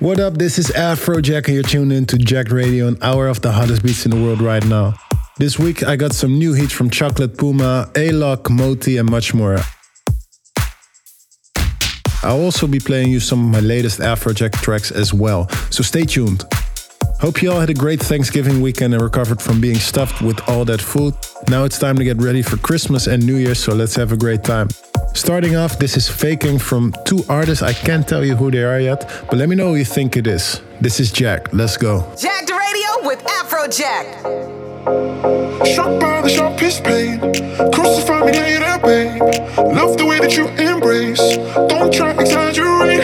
What up? This is Afrojack, and you're tuned in to Jack Radio, an hour of the hottest beats in the world right now. This week, I got some new hits from Chocolate Puma, Alok, Moti, and much more. I'll also be playing you some of my latest Afrojack tracks as well, so stay tuned. Hope you all had a great Thanksgiving weekend and recovered from being stuffed with all that food. Now it's time to get ready for Christmas and New Year, so let's have a great time. Starting off, this is Faking from two artists. I can't tell you who they are yet, but let me know who you think it is. This is Jack. Let's go. Jack the Radio with Afrojack. Struck by the sharpest pain. Crucify me later, babe. Love the way that you embrace. Don't try to exaggerate.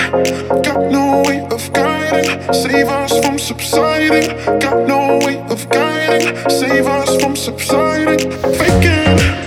Got no way of guiding. Save us from subsiding. Got no way of guiding. Save us from subsiding. Faking.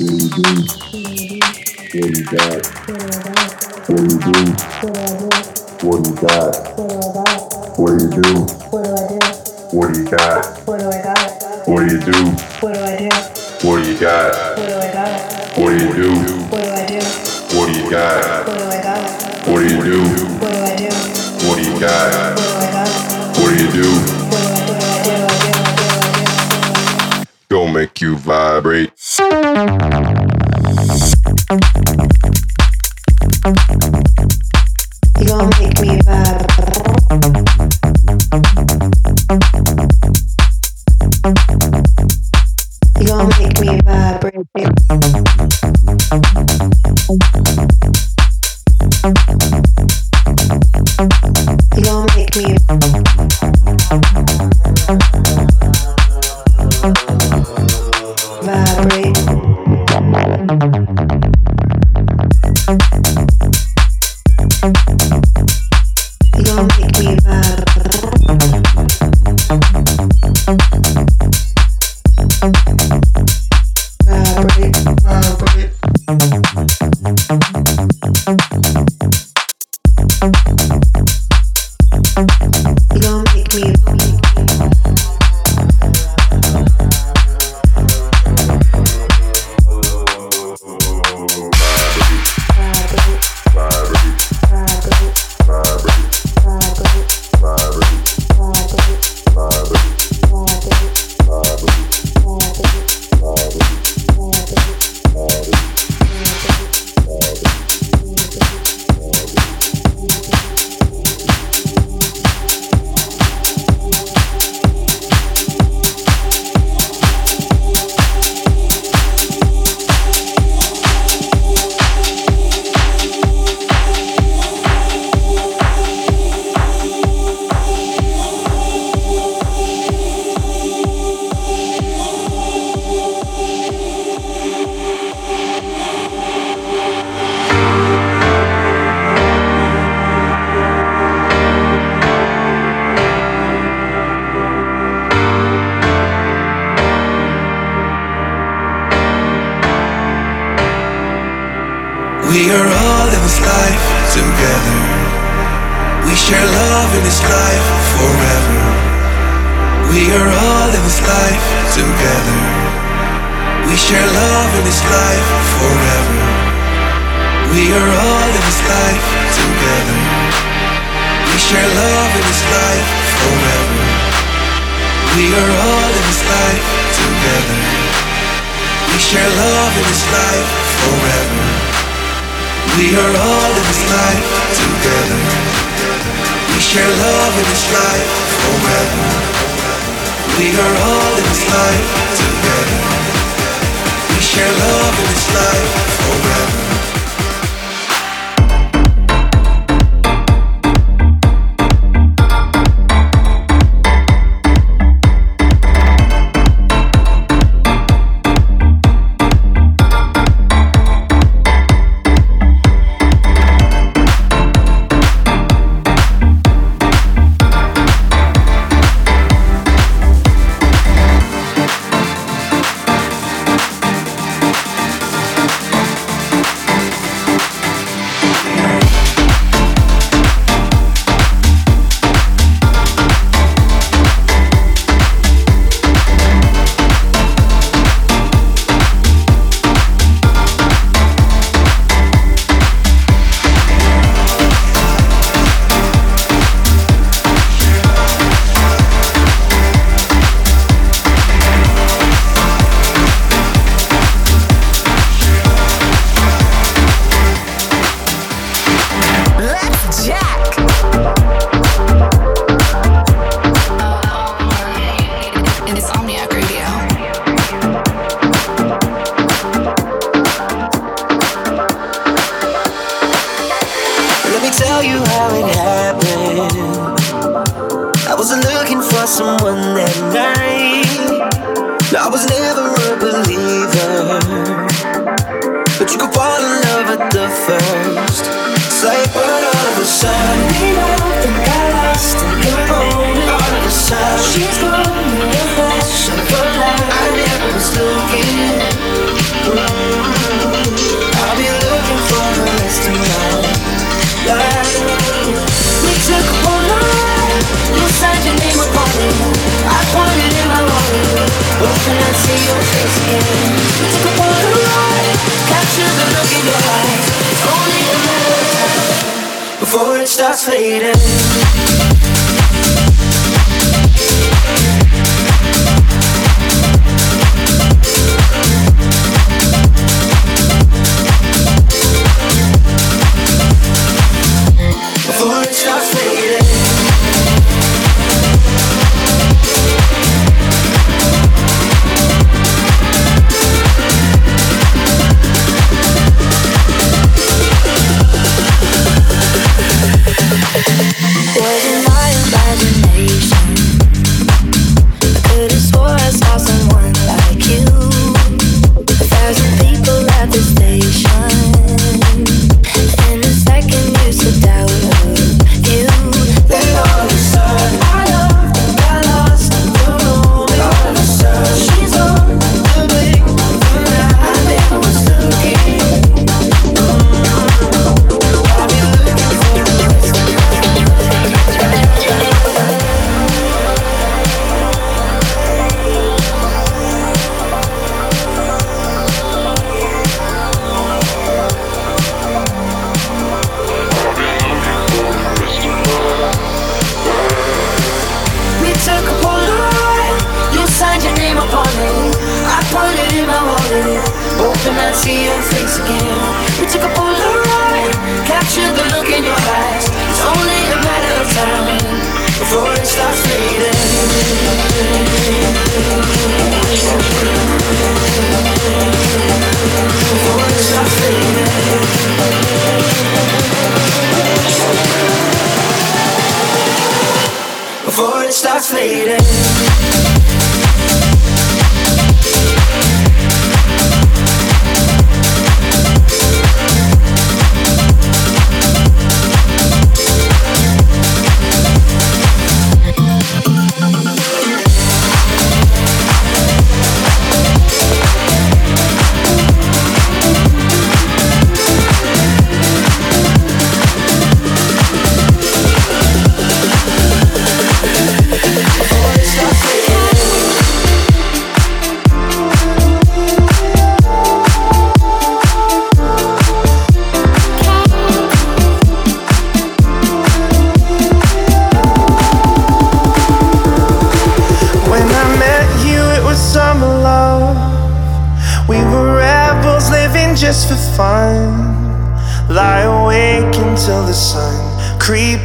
What you do? What you got? What you do? What you got? What do you do? What do you got? What do you do? What do you got? What do you do? What do you got? What do you do? What do you got? What do you do? Gonna make you vibrate. Thank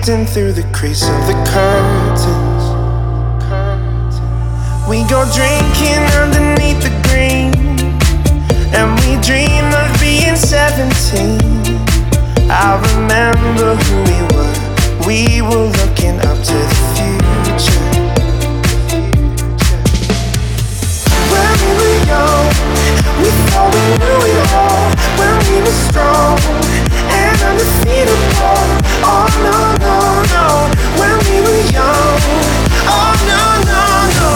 through the crease of the curtains. We go drinking underneath the green, and we dream of being 17. I remember who we were. We were looking up to the future. When we were young, we thought we knew it all. When we were strong undefeatable. Oh no no no, when we were young. Oh no no no,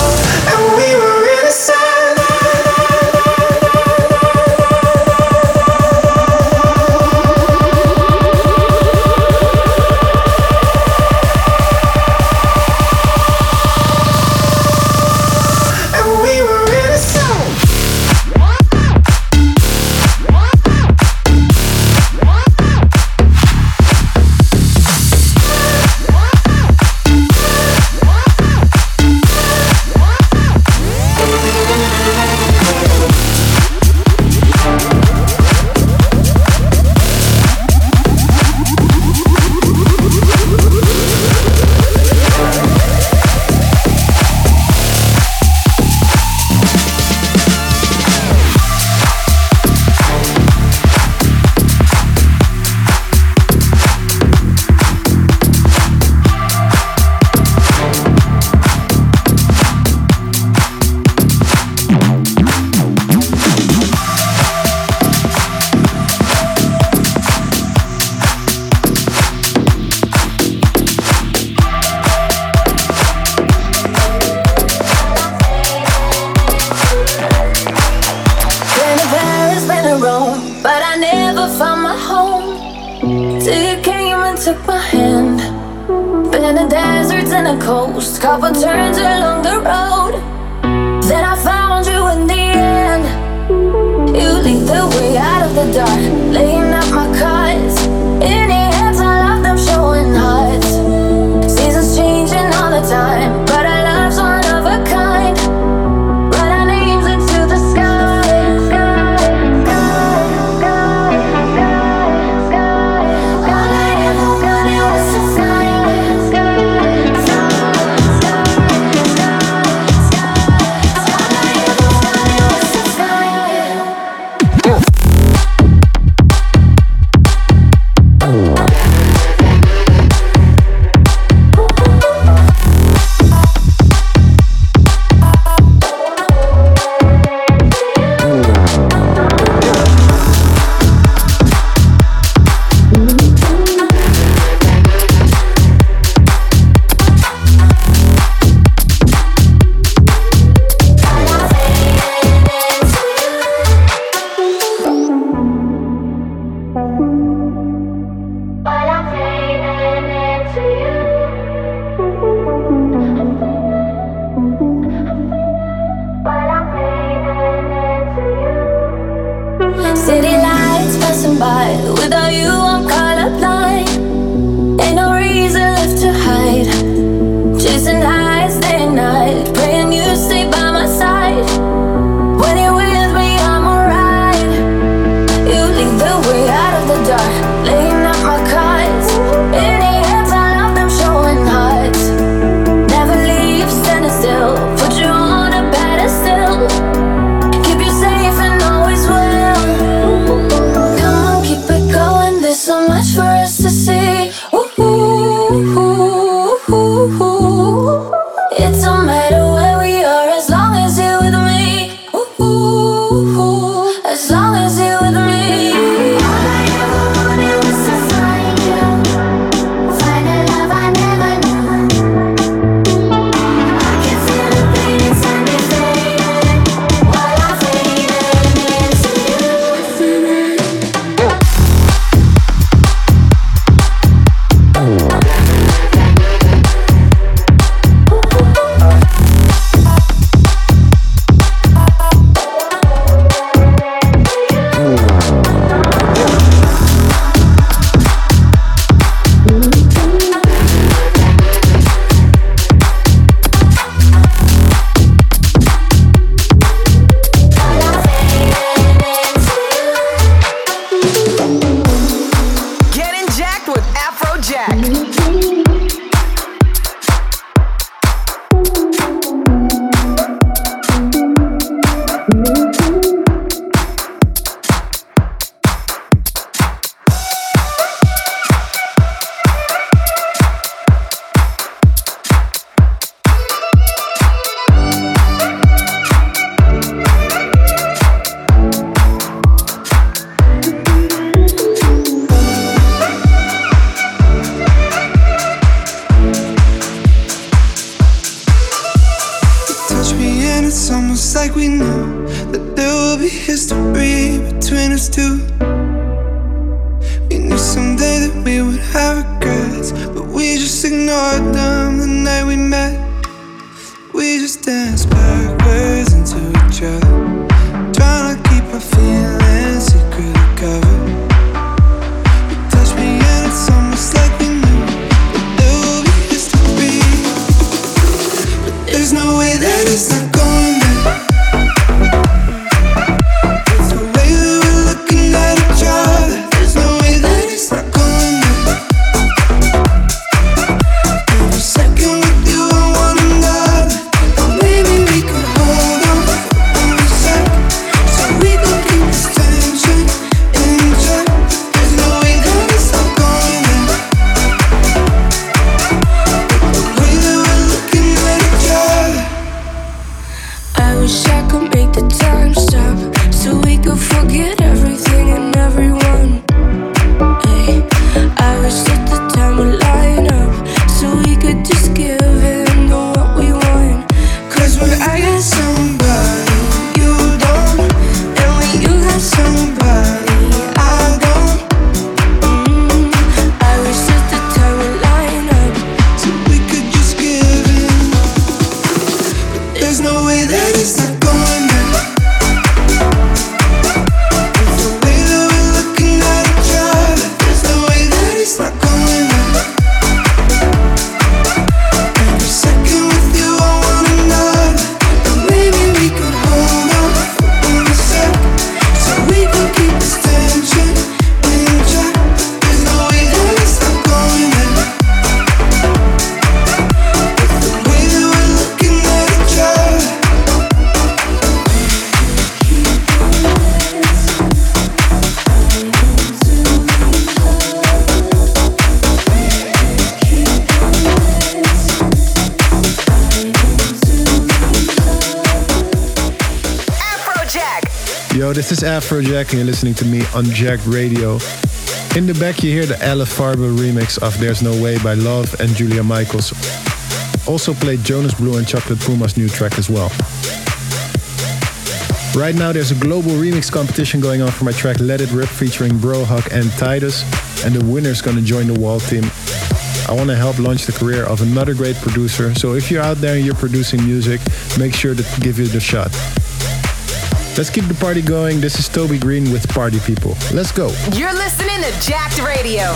and we were. This is Afrojack, and you're listening to me on Jacked Radio. In the back, you hear the Ella Farber remix of There's No Way by Lauv and Julia Michaels. Also played Jonas Blue and Chocolate Puma's new track as well. Right now, there's a global remix competition going on for my track Let It Rip featuring Brohawk and Titus, and the winner's gonna join the Wall team. I wanna help launch the career of another great producer, so if you're out there and you're producing music, make sure to give it a shot. Let's keep the party going. This is Toby Green with Party People. Let's go. You're listening to Jacked Radio.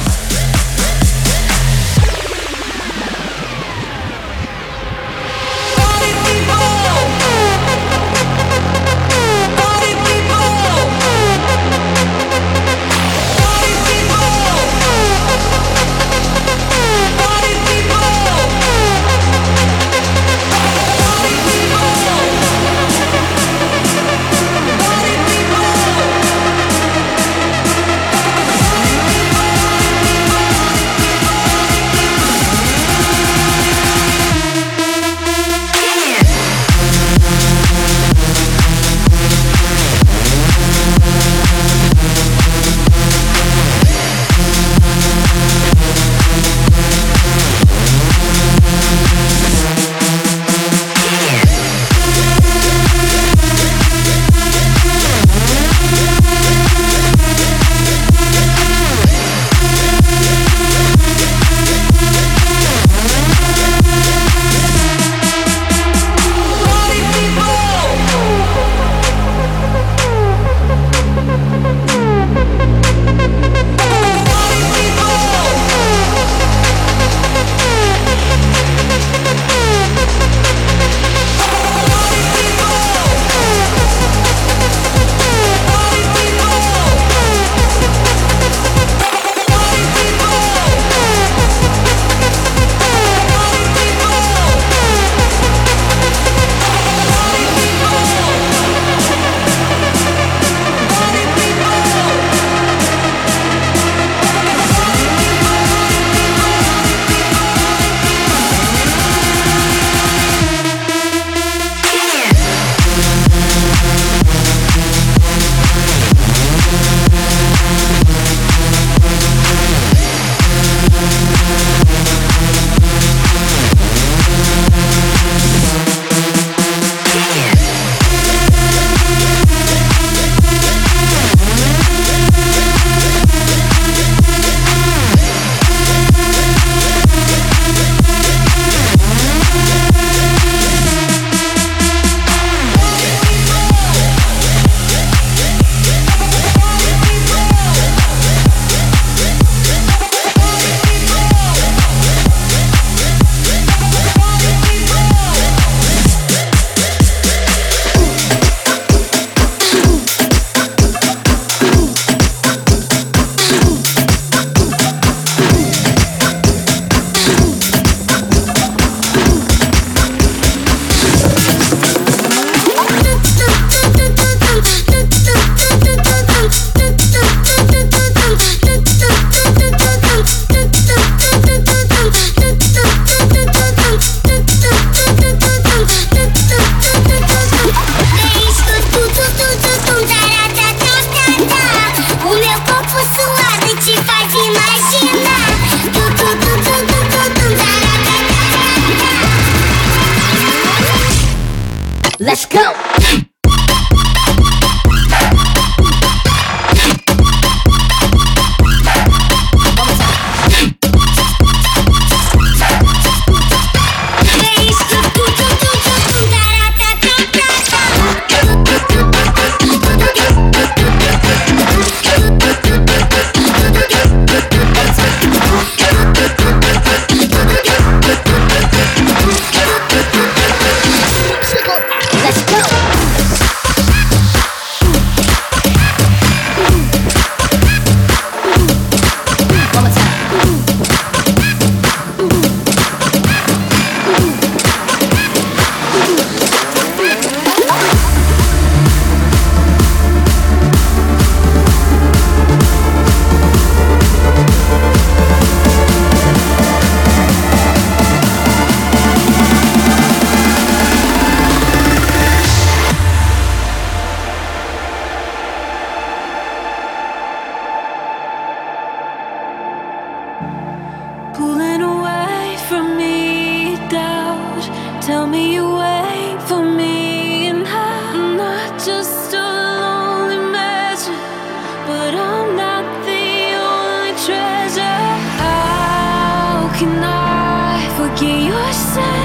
And let him need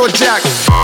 Afrojack.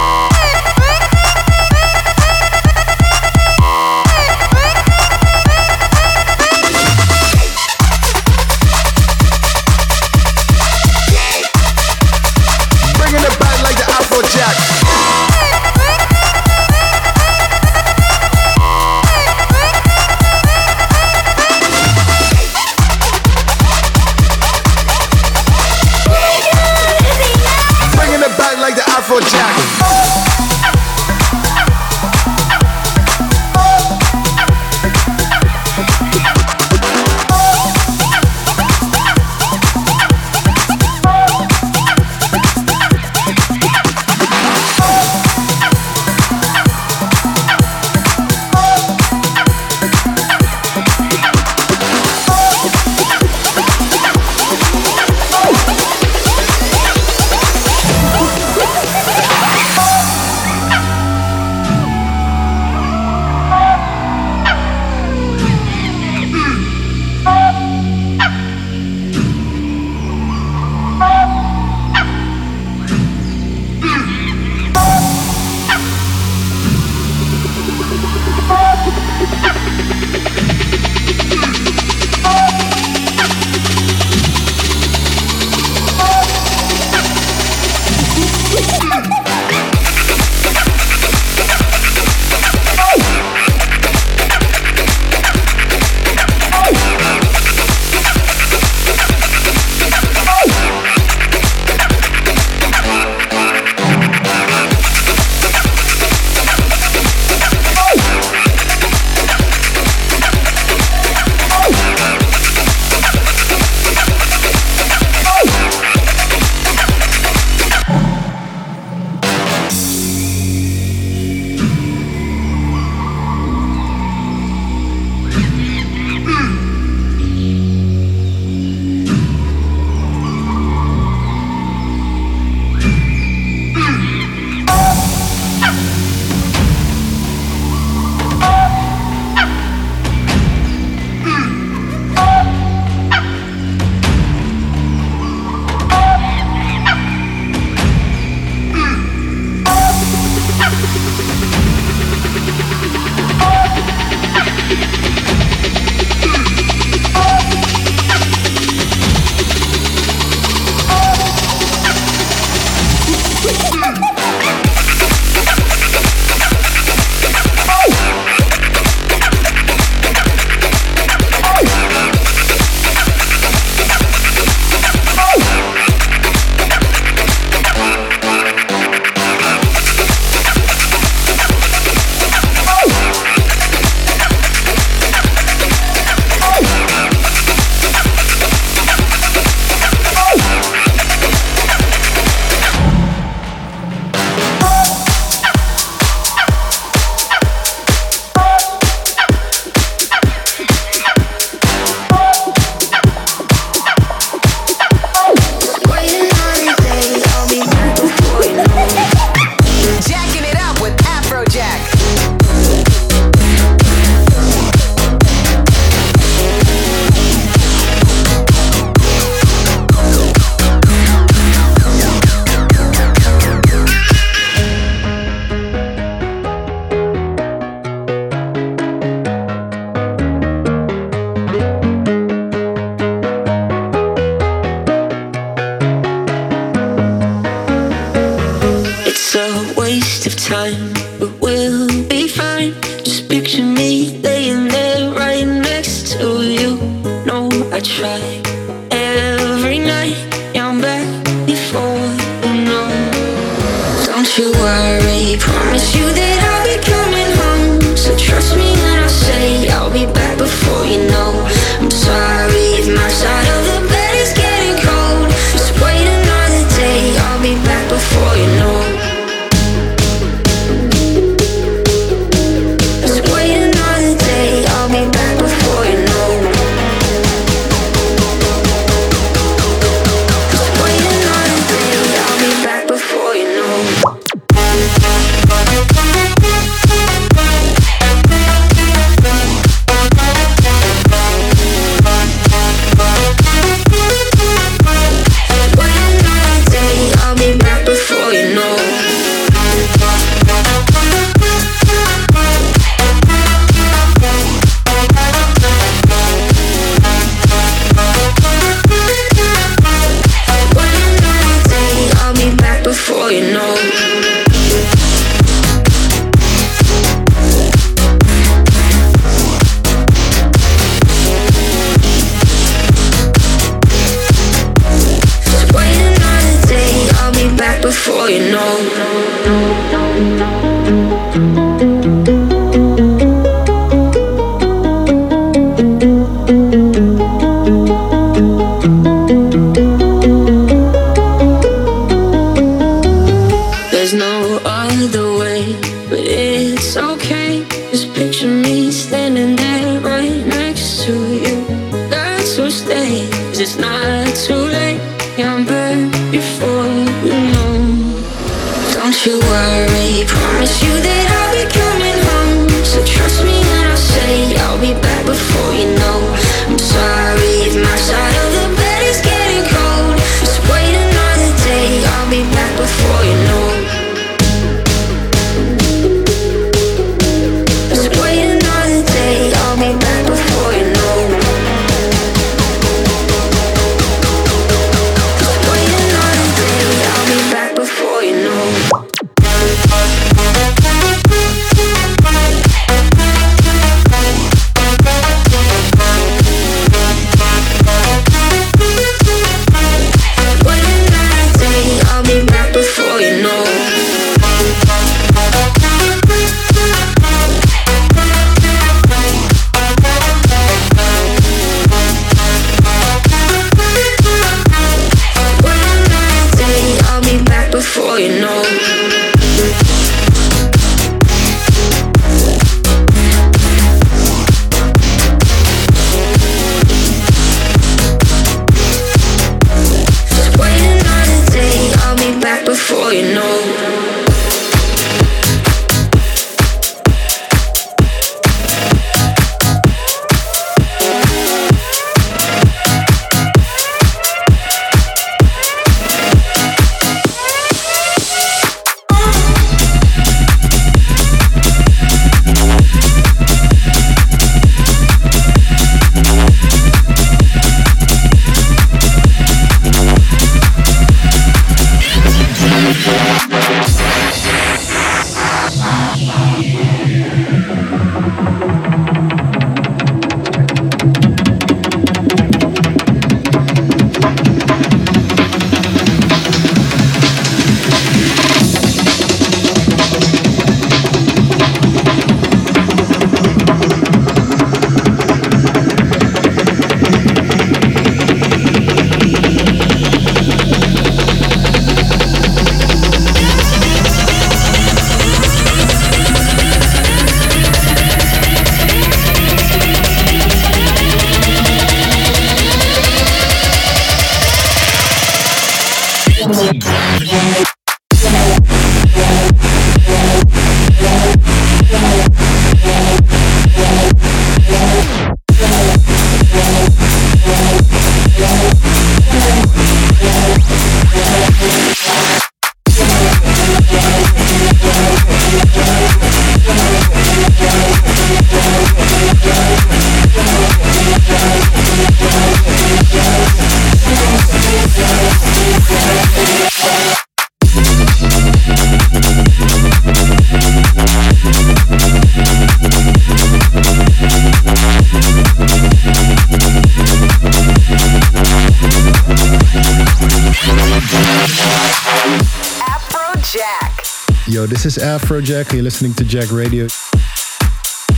Afrojack. You're listening to Jacked Radio.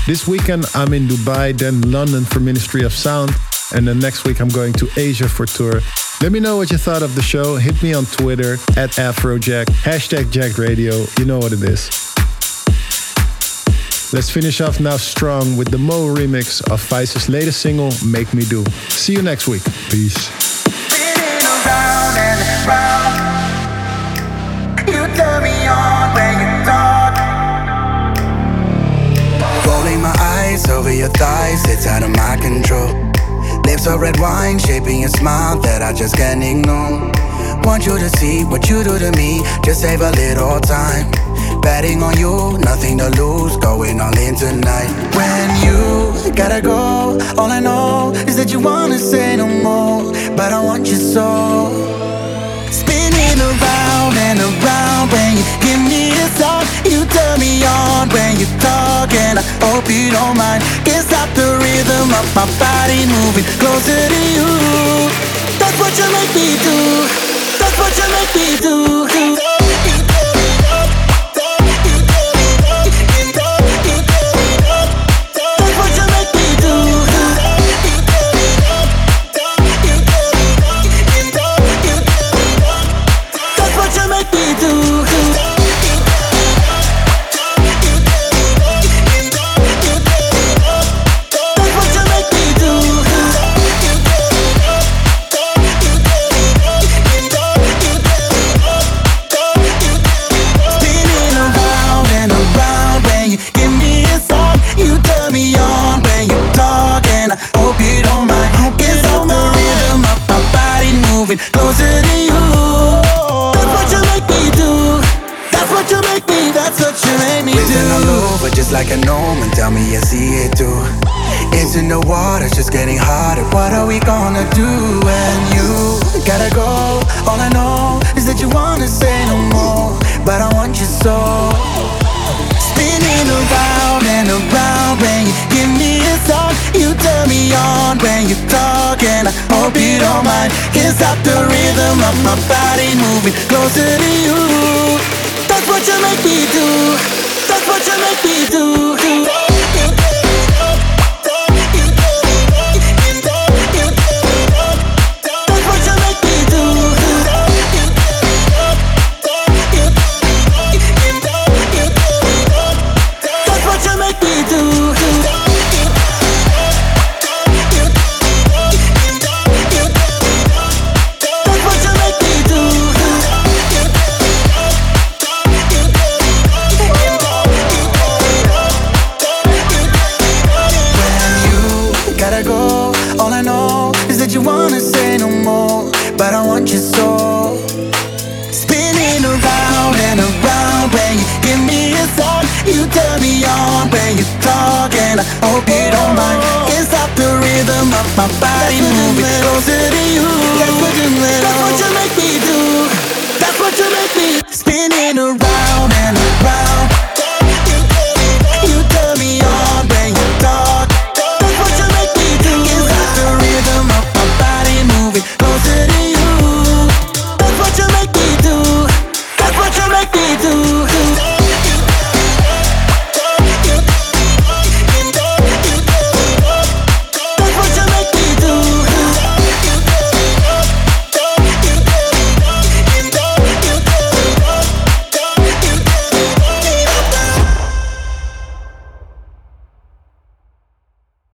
This weekend I'm in Dubai, then London for Ministry of Sound, and then next week I'm going to Asia for tour. Let me know what you thought of the show. Hit me on Twitter at Afrojack, hashtag Jacked Radio. You know what it is. Let's finish off now strong with the Mo remix of Vice's latest single, Make Me Do. See you next week. Peace. Over your thighs, it's out of my control. Lips are red wine, shaping a smile that I just can't ignore. Want you to see what you do to me, just save a little time. Betting on you, nothing to lose, going all in tonight. When you gotta go, all I know is that you wanna say no more, but I want you so. Spinning around and around when you give me a song. You turn me on when you talk, and I hope you don't mind. Can't stop the rhythm of my body moving closer to you. That's what you make me do. That's what you make me do. like wanna say no more, but I want you so. Spinning around and around when you give me a song. You turn me on when you talk, and I hope you don't mind. Can't stop the rhythm of my body moving closer to you. That's what you make me do. That's what you make me do.